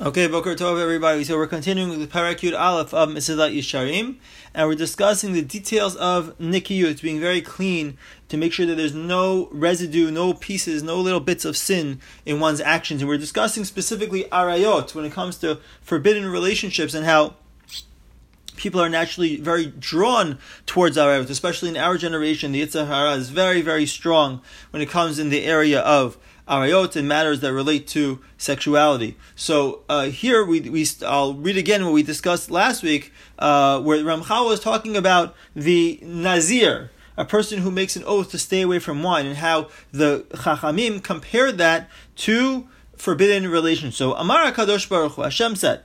Okay, Boker Tov, everybody. So we're continuing with Parak Yud Aleph of Mesilat Yisharim, and we're discussing the details of Nikiyut, being very clean to make sure that there's no residue, no pieces, no little bits of sin in one's actions. And we're discussing specifically Arayot when it comes to forbidden relationships and how people are naturally very drawn towards Arayot, especially in our generation. The Yetzer Hara is very, very strong when it comes in the area of arayot and matters that relate to sexuality. So uh, here we, we I'll read again what we discussed last week, uh, where Ramchal was talking about the nazir, a person who makes an oath to stay away from wine, and how the Chachamim compared that to forbidden relations. So Amar Kadosh Baruch Hu, Hashem said.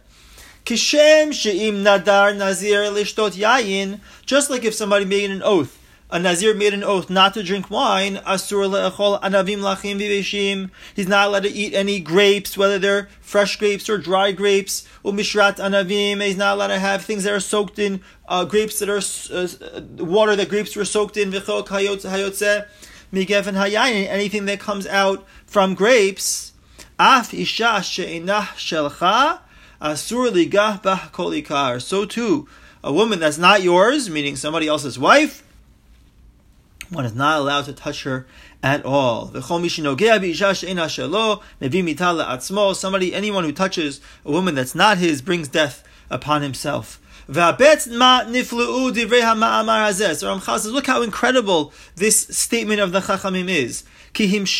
Kishem she'im nadar nazir lishtot yayin, just like if somebody made an oath a Nazir made an oath not to drink wine, asur le'echol anavim lachim viveshim. He's not allowed to eat any grapes, whether they're fresh grapes or dry grapes. Umishrat anavim. He's not allowed to have things that are soaked in uh, grapes that are uh, water that grapes were soaked in. V'chol hayotze migefen hayayin. Anything that comes out from grapes. Af isha she'inah shelcha asur ligah kolikar. So too, a woman that's not yours, meaning somebody else's wife one is not allowed to touch her at all. Somebody, anyone who touches a woman that's not his, brings death upon himself. So Ramchal says, look how incredible this statement of the Chachamim is. Because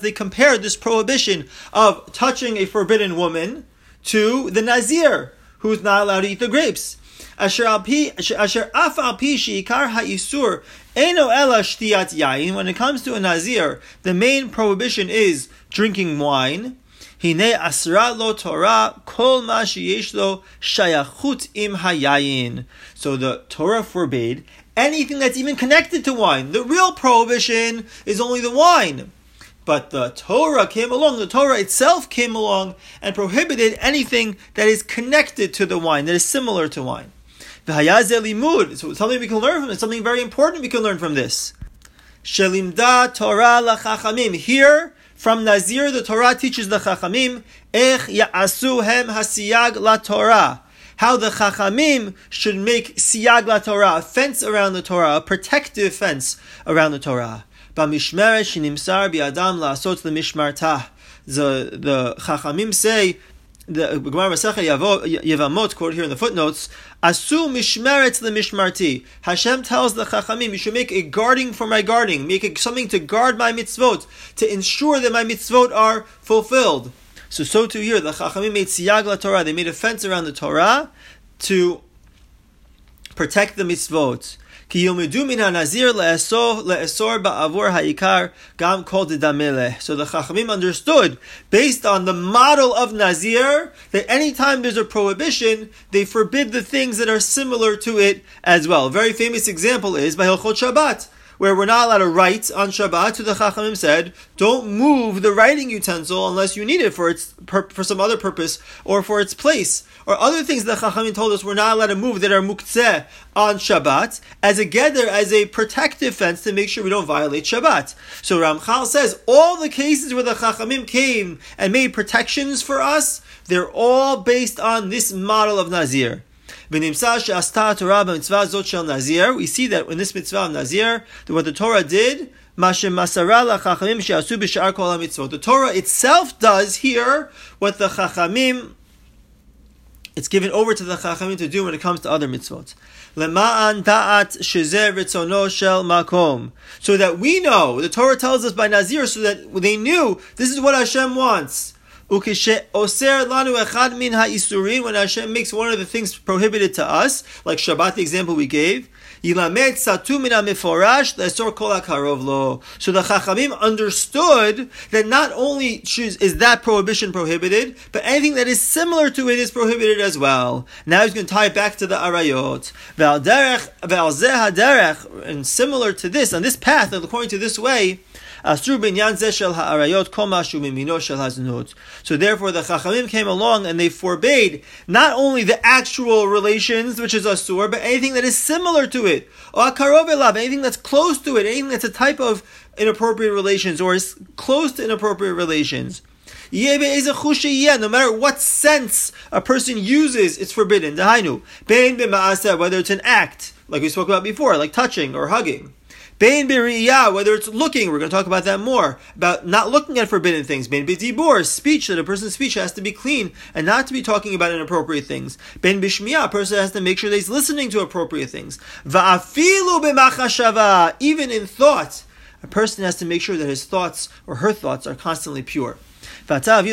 they compared this prohibition of touching a forbidden woman to the Nazir, who's not allowed to eat the grapes. Asher af al pi sheikar ha'isur eno ela shtiyat yain. When it comes to a nazir, the main prohibition is drinking wine. Hine lo Torah kol ma im hayayin. So the Torah forbade anything that's even connected to wine. The real prohibition is only the wine. But the Torah came along, the Torah itself came along and prohibited anything that is connected to the wine, that is similar to wine. limud. So something we can learn from this, something very important we can learn from this. Shelimda Torah lachachamim. Here, from Nazir, the Torah teaches the chachamim, ech ya'asu hem hasiyag la Torah. How the chachamim should make siyag la Torah, a fence around the Torah, a protective fence around the Torah. Bamishmeret shinimsar bi'adam la'asot l'mishmartah. The, the chachamim say the Gemara Masechet Yevamot quote here in the footnotes, Asu mishmeret the mishmarti. Hashem tells the Chachamim, you should make a guarding for my guarding, make something to guard my mitzvot, to ensure that my mitzvot are fulfilled. So, so too here, the Chachamim made siyag la Torah. They made a fence around the Torah to protect the mitzvot. Ha'ikar gam. So the Chachamim understood, based on the model of Nazir, that anytime there's a prohibition, they forbid the things that are similar to it as well. A very famous example is by Hilchot Shabbat where we're not allowed to write on Shabbat, to the Chachamim said, don't move the writing utensil unless you need it for its for some other purpose or for its place. Or other things that Chachamim told us we're not allowed to move that are muktzeh on Shabbat as a gather, as a protective fence to make sure we don't violate Shabbat. So Ramchal says all the cases where the Chachamim came and made protections for us, they're all based on this model of Nazir. We see that in this mitzvah of Nazir, that what the Torah did, the Torah itself does here what the Chachamim it's given over to the Chachamim to do when it comes to other mitzvot. So that we know, the Torah tells us by Nazir, so that they knew this is what Hashem wants. When Hashem makes one of the things prohibited to us, like Shabbat, the example we gave. So the Chachamim understood that not only is that prohibition prohibited, but anything that is similar to it is prohibited as well. Now he's going to tie it back to the arayot. And similar to this, on this path, and according to this way, So therefore the Chachamim came along and they forbade not only the actual relations, which is asur, but anything that is similar to it. Or karov anything that's close to it, anything that's a type of inappropriate relations or is close to inappropriate relations. No matter what sense a person uses, it's forbidden. Whether it's an act, like we spoke about before, like touching or hugging. Bein biriyah, whether it's looking, we're going to talk about that more, about not looking at forbidden things. Bein b'dibor, speech, that a person's speech has to be clean and not to be talking about inappropriate things. Bein bishmiyah, a person has to make sure that he's listening to appropriate things. Va'afilu b'machashava, even in thought, a person has to make sure that his thoughts or her thoughts are constantly pure. And now I'm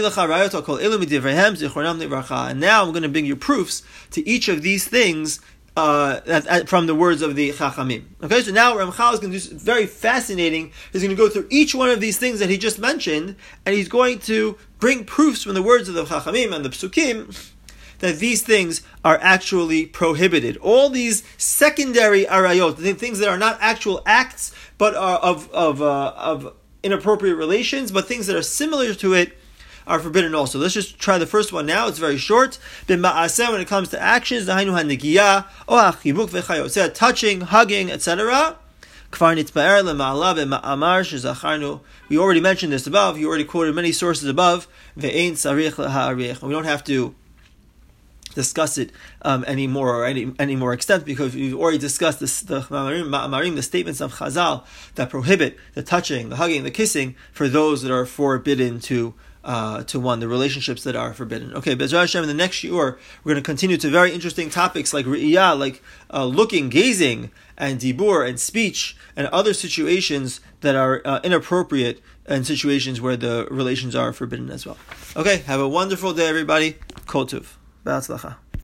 going to bring you proofs to each of these things uh, from the words of the Chachamim. Okay, so now Ramchal is going to do very fascinating. He's going to go through each one of these things that he just mentioned, and he's going to bring proofs from the words of the Chachamim and the Psukim that these things are actually prohibited. All these secondary arayot, the things that are not actual acts, but are of of uh, of inappropriate relations, but things that are similar to it are forbidden also. Let's just try the first one now. It's very short. When it comes to actions, touching, hugging, etc. We already mentioned this above. You already quoted many sources above. We don't have to discuss it um, any more or any, any more extent because we've already discussed this, the ma'amarim, the statements of Chazal that prohibit the touching, the hugging, the kissing for those that are forbidden to uh, to one, the relationships that are forbidden. Okay, Bezrat Hashem, in the next year, we're going to continue to very interesting topics like Riyah, like uh, looking, gazing, and Dibur, and speech, and other situations that are uh, inappropriate and situations where the relations are forbidden as well. Okay, have a wonderful day, everybody. Kotuv.